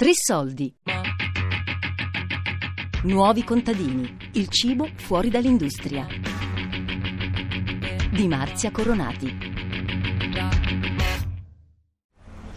Tre soldi. Nuovi contadini. Il cibo fuori dall'industria. Di Marzia Coronati.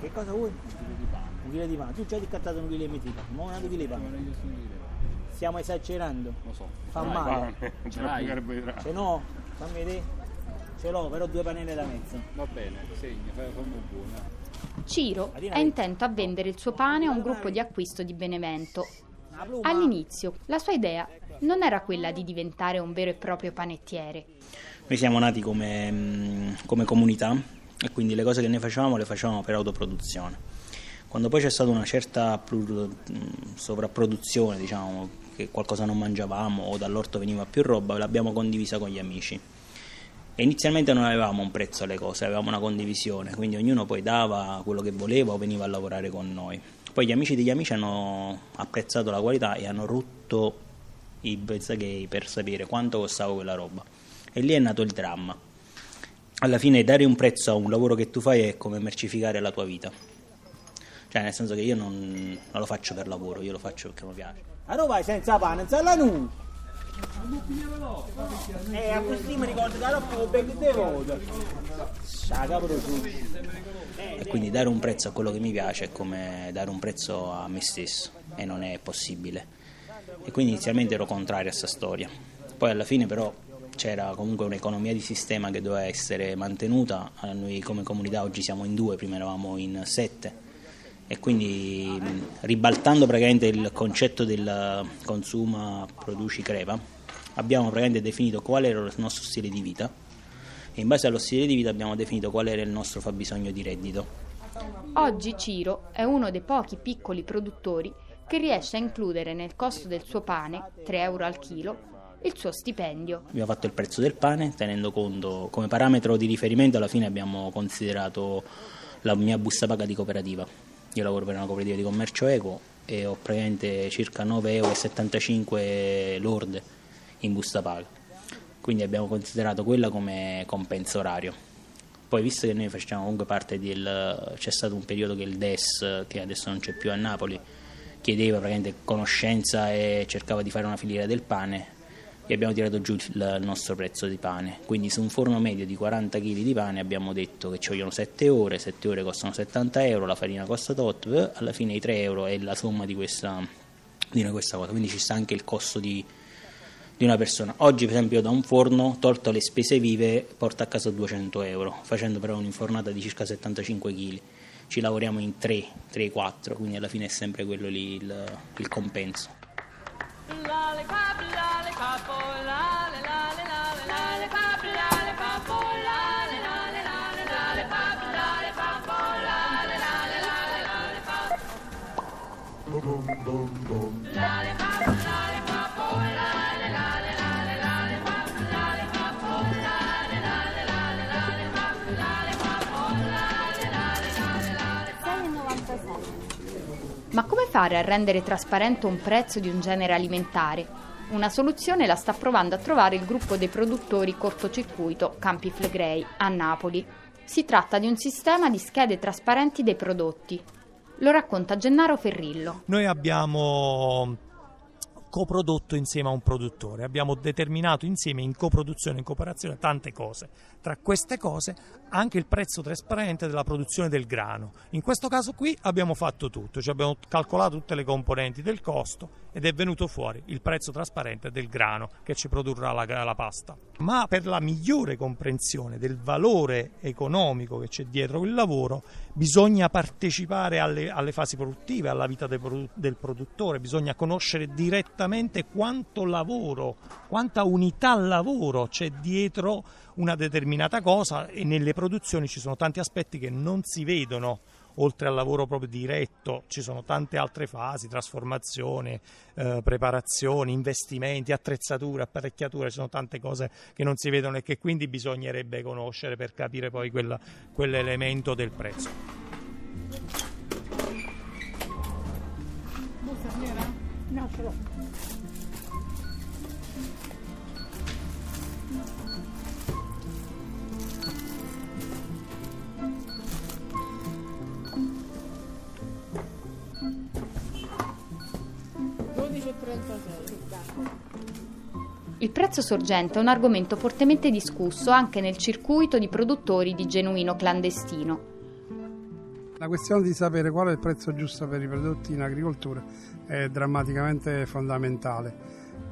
Che cosa vuoi? Un chilo di pane. Tu già ti hai cattato un chilo e di pane, ma un altro chilo di pane. Stiamo esagerando. Lo so. Fa Dai, male. vai. Ce Dai. l'hai carboidrati. Se no, fammi vedere. Ce l'ho, però due panelle da mezzo. Va bene, segna, fai fammi buona. Ciro è intento a vendere il suo pane a un gruppo di acquisto di Benevento. All'inizio la sua idea non era quella di diventare un vero e proprio panettiere. Noi siamo nati come, mm, come comunità e quindi le cose che noi facevamo le facevamo per autoproduzione. Quando poi c'è stata una certa mm, sovrapproduzione, diciamo, che qualcosa non mangiavamo o dall'orto veniva più roba, l'abbiamo condivisa con gli amici. E inizialmente non avevamo un prezzo alle cose, avevamo una condivisione, quindi ognuno poi dava quello che voleva o veniva a lavorare con noi. Poi gli amici degli amici hanno apprezzato la qualità e hanno rotto i bezzagay per sapere quanto costava quella roba. E lì è nato il dramma. Alla fine dare un prezzo a un lavoro che tu fai è come mercificare la tua vita. Cioè nel senso che io non, non lo faccio per lavoro, io lo faccio perché mi piace. A dove vai senza pane? Non la nu! Eh, a questo mi ricordo che l'ho ben due volte. Proprio. E quindi dare un prezzo a quello che mi piace è come dare un prezzo a me stesso e non è possibile. E quindi inizialmente ero contrario a questa storia. Poi alla fine però c'era comunque un'economia di sistema che doveva essere mantenuta. Noi come comunità oggi siamo in due, prima eravamo in sette. E quindi ribaltando praticamente il concetto del consuma, produci, creva, abbiamo praticamente definito qual era il nostro stile di vita e in base allo stile di vita abbiamo definito qual era il nostro fabbisogno di reddito. Oggi Ciro è uno dei pochi piccoli produttori che riesce a includere nel costo del suo pane, 3 euro al chilo, il suo stipendio. Abbiamo fatto il prezzo del pane tenendo conto come parametro di riferimento alla fine abbiamo considerato la mia busta paga di cooperativa. Io lavoro per una cooperativa di commercio equo e ho praticamente circa 9,75 euro lorde in busta paga. Quindi abbiamo considerato quella come compenso orario. Poi visto che noi facciamo comunque parte del... c'è stato un periodo che il DES, che adesso non c'è più a Napoli, chiedeva praticamente conoscenza e cercava di fare una filiera del pane e abbiamo tirato giù il nostro prezzo di pane. Quindi su un forno medio di 40 kg di pane abbiamo detto che ci vogliono 7 ore, 7 ore costano 70 euro, la farina costa tot, eh, alla fine i 3 euro è la somma di questa, di questa cosa, quindi ci sta anche il costo di, di una persona. Oggi per esempio da un forno, tolto le spese vive, porta a casa 200 euro, facendo però un'infornata di circa 75 kg. Ci lavoriamo in 3, 3, 4, quindi alla fine è sempre quello lì il, il compenso. Ma come fare a rendere trasparente un prezzo di un genere alimentare? Una soluzione la sta provando a trovare il gruppo dei produttori cortocircuito Campi Flegrei a Napoli. Si tratta di un sistema di schede trasparenti dei prodotti. Lo racconta Gennaro Ferrillo. Noi abbiamo coprodotto insieme a un produttore, abbiamo determinato insieme in coproduzione, in cooperazione tante cose. Tra queste cose anche il prezzo trasparente della produzione del grano. In questo caso qui abbiamo fatto tutto, cioè abbiamo calcolato tutte le componenti del costo ed è venuto fuori il prezzo trasparente del grano che ci produrrà la, la pasta. Ma per la migliore comprensione del valore economico che c'è dietro il lavoro bisogna partecipare alle, alle fasi produttive, alla vita del, del produttore, bisogna conoscere direttamente quanto lavoro, quanta unità lavoro c'è dietro una determinata cosa e nelle produzioni ci sono tanti aspetti che non si vedono oltre al lavoro proprio diretto ci sono tante altre fasi, trasformazione, eh, preparazione, investimenti, attrezzature, apparecchiature, ci sono tante cose che non si vedono e che quindi bisognerebbe conoscere per capire poi quella, quell'elemento del prezzo. Il prezzo sorgente è un argomento fortemente discusso anche nel circuito di produttori di genuino clandestino. La questione di sapere qual è il prezzo giusto per i prodotti in agricoltura è drammaticamente fondamentale,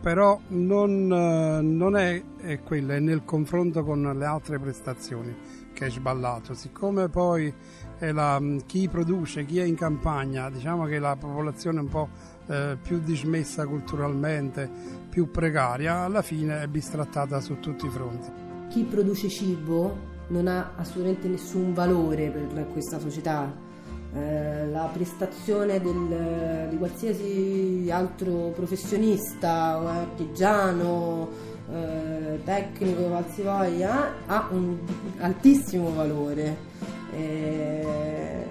però non, eh, non è, è quello, è nel confronto con le altre prestazioni che è sballato. Siccome poi la- chi produce, chi è in campagna, diciamo che la popolazione un po' eh, più dismessa culturalmente, più precaria, alla fine è bistrattata su tutti i fronti. chi produce cibo non ha assolutamente nessun valore per questa società. Eh, la prestazione del- di qualsiasi altro professionista, artigiano, eh, tecnico, qualsivoglia, ha un altissimo valore. Eh,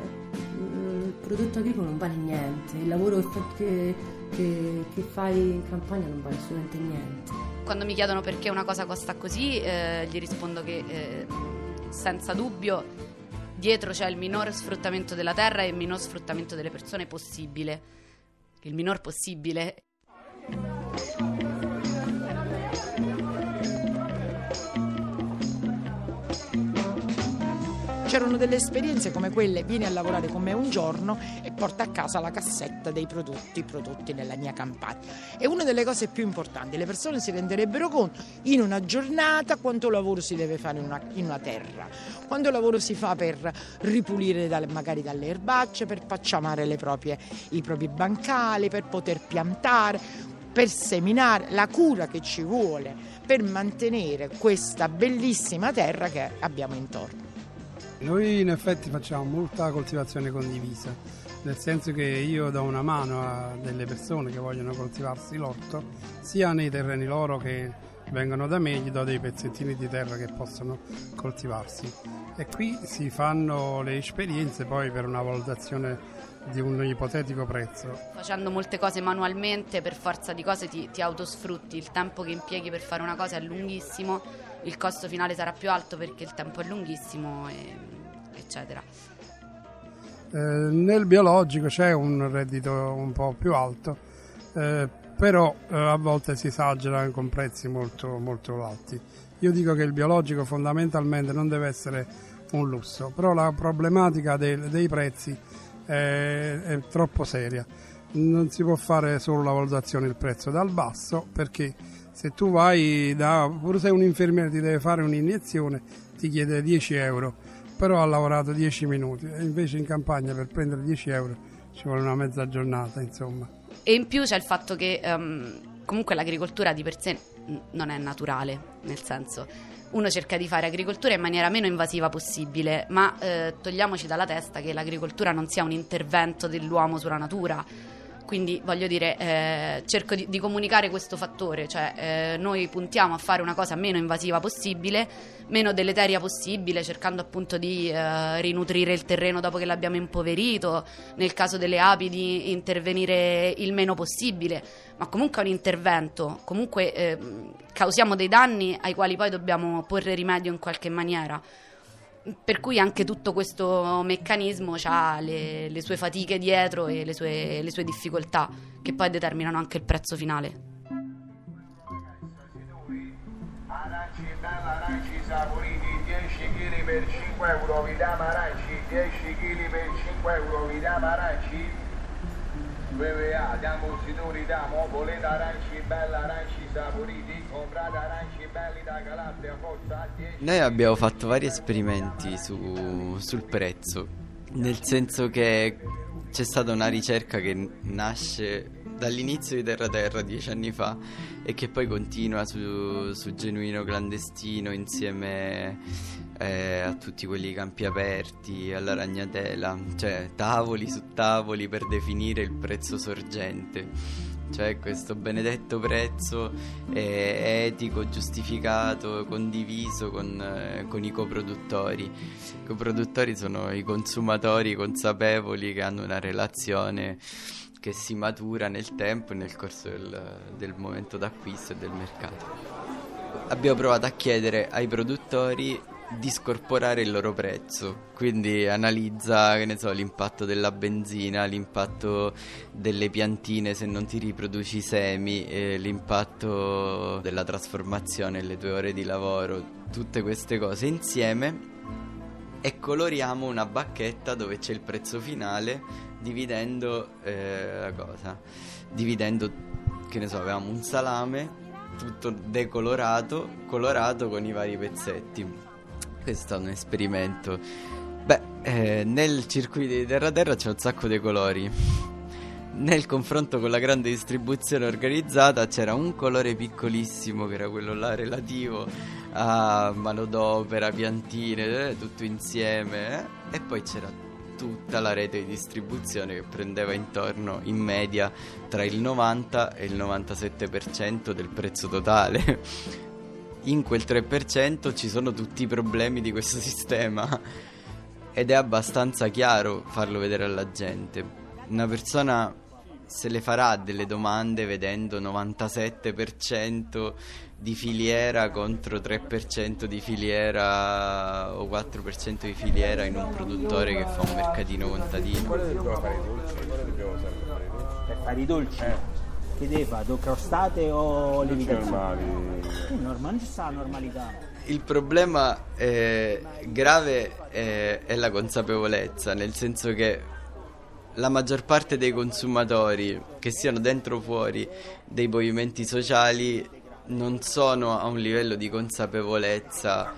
prodotto agricolo non vale niente, il lavoro che, che- che fai in campagna non vale assolutamente niente. Quando mi chiedono perché una cosa costa così, eh, gli rispondo che eh, senza dubbio dietro c'è il minor sfruttamento della terra e il minor sfruttamento delle persone possibile. Il minor possibile. C'erano delle esperienze come quelle, vieni a lavorare con me un giorno e porta a casa la cassetta dei prodotti prodotti nella mia campagna. È una delle cose più importanti, le persone si renderebbero conto in una giornata quanto lavoro si deve fare in una, in una terra, quanto lavoro si fa per ripulire dalle- magari dalle erbacce, per pacciamare proprie- i propri bancali, per poter piantare, per seminare, la cura che ci vuole per mantenere questa bellissima terra che abbiamo intorno. Noi in effetti facciamo molta coltivazione condivisa, nel senso che io do una mano a delle persone che vogliono coltivarsi l'orto, sia nei terreni loro che vengono da me, gli do dei pezzettini di terra che possono coltivarsi. E qui si fanno le esperienze poi per una valutazione di un ipotetico prezzo. Facendo molte cose manualmente, per forza di cose ti, ti autosfrutti. Il tempo che impieghi per fare una cosa è lunghissimo, il costo finale sarà più alto perché il tempo è lunghissimo, e- eccetera. Eh, nel biologico c'è un reddito un po' più alto, eh, però eh, a volte si esagera con prezzi molto, molto alti. Io dico che il biologico fondamentalmente non deve essere un lusso, però la problematica del- dei prezzi è, è troppo seria. Non si può fare solo la valutazione del prezzo dal basso perché se tu vai da, pure se un infermiere ti deve fare un'iniezione ti chiede 10 euro però ha lavorato 10 minuti e invece in campagna per prendere 10 euro ci vuole una mezza giornata insomma E in più c'è il fatto che ehm, comunque l'agricoltura di per sé non è naturale, nel senso uno cerca di fare agricoltura in maniera meno invasiva possibile, ma eh, togliamoci dalla testa che l'agricoltura non sia un intervento dell'uomo sulla natura. Quindi voglio dire, eh, cerco di, di comunicare questo fattore, cioè eh, noi puntiamo a fare una cosa meno invasiva possibile, meno deleteria possibile, cercando appunto di eh, rinutrire il terreno dopo che l'abbiamo impoverito, nel caso delle api di intervenire il meno possibile, ma comunque è un intervento, comunque eh, causiamo dei danni ai quali poi dobbiamo porre rimedio in qualche maniera. Per cui anche tutto questo meccanismo ha le, le sue fatiche dietro e le sue, le sue difficoltà, che poi determinano anche il prezzo finale. Aranci, bella aranci saporiti, 10 kg per 5 euro, vi diamo aranci, 10 kg per 5 euro, vi diamo aranci. VVA, diamo signori, diamo, volete aranci, bella aranci saporiti, comprate aranci belli da Calabria, forza, 10 Noi abbiamo fatto vari esperimenti su- sul prezzo, nel senso che c'è stata una ricerca che nasce dall'inizio di Terra Terra dieci anni fa e che poi continua su, su Genuino Clandestino insieme eh, a tutti quelli campi aperti, alla ragnatela, cioè tavoli su tavoli per definire il prezzo sorgente. Cioè questo benedetto prezzo è etico, giustificato, condiviso con, eh, con i coproduttori. I coproduttori sono i consumatori consapevoli che hanno una relazione che si matura nel tempo e nel corso del, del momento d'acquisto e del mercato. Abbiamo provato a chiedere ai produttori di scorporare il loro prezzo. Quindi analizza, che ne so, l'impatto della benzina, l'impatto delle piantine se non ti riproduci i semi, eh, l'impatto della trasformazione, le tue ore di lavoro, tutte queste cose insieme. E coloriamo una bacchetta dove c'è il prezzo finale dividendo eh, la cosa. Dividendo che ne so avevamo un salame tutto decolorato colorato con i vari pezzetti questo è un esperimento. Beh eh, nel circuito di terra terra c'è un sacco di colori. Nel confronto con la grande distribuzione organizzata c'era un colore piccolissimo che era quello là relativo a manodopera, piantine, eh, tutto insieme eh, e poi c'era tutta la rete di distribuzione che prendeva intorno in media tra il 90 e il 97% del prezzo totale. In quel 3% ci sono tutti i problemi di questo sistema ed è abbastanza chiaro farlo vedere alla gente. Una persona se le farà delle domande vedendo 97% di filiera contro 3% di filiera o 4% di filiera in un produttore che fa un mercatino contadino. Cosa dobbiamo fare i dolci? Per fare i dolci? Che deve fare? Do crostate o lievitazione? normali. Non ci sta la normalità. Il problema eh, grave eh, è la consapevolezza, nel senso che la maggior parte dei consumatori, che siano dentro o fuori dei movimenti sociali, non sono a un livello di consapevolezza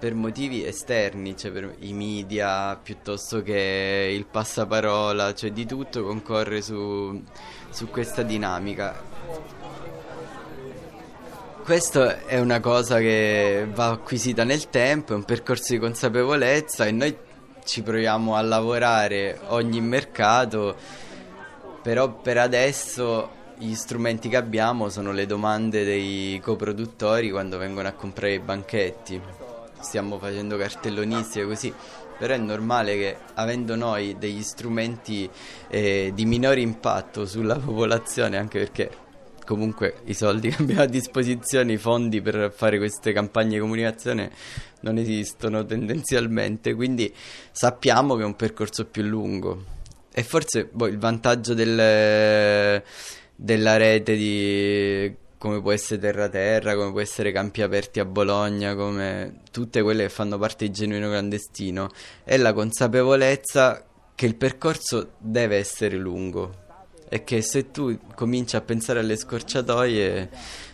per motivi esterni, cioè per i media piuttosto che il passaparola, cioè di tutto concorre su, su questa dinamica. Questa è una cosa che va acquisita nel tempo, è un percorso di consapevolezza e noi ci proviamo a lavorare ogni mercato, però per adesso gli strumenti che abbiamo sono le domande dei coproduttori quando vengono a comprare i banchetti. Stiamo facendo cartellonistiche così, però è normale che avendo noi degli strumenti eh, di minore impatto sulla popolazione, anche perché comunque i soldi che abbiamo a disposizione, i fondi per fare queste campagne di comunicazione non esistono tendenzialmente, quindi sappiamo che è un percorso più lungo. E forse boh, il vantaggio del, della rete di come può essere Terra Terra, come può essere Campi Aperti a Bologna, come tutte quelle che fanno parte di Genuino Clandestino, è la consapevolezza che il percorso deve essere lungo e che se tu cominci a pensare alle scorciatoie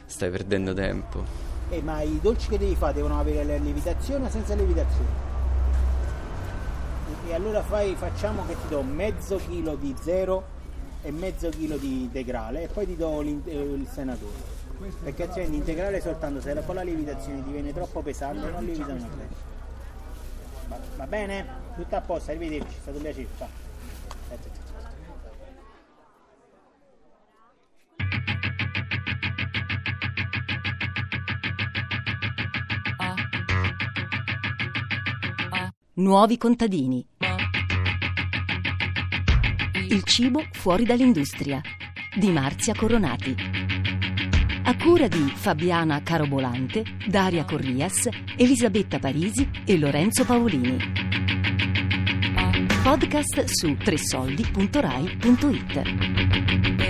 stai perdendo tempo. Eh, ma i dolci che devi fare devono avere la lievitazione o senza lievitazione? E, allora fai, facciamo che ti do mezzo chilo di zero e mezzo chilo di integrale e poi ti do eh, il senatore. Perché altrimenti l'integrale soltanto se la- con la lievitazione diviene troppo pesante non lievitano bene. Va, va bene? Tutto a posto, arrivederci, è stato un piacere. Ciao. Nuovi contadini. Il cibo fuori dall'industria di Marzia Coronati. A cura di Fabiana Carobolante, Daria Corrias, Elisabetta Parisi e Lorenzo Paolini. Podcast su tressoldi.rai.it.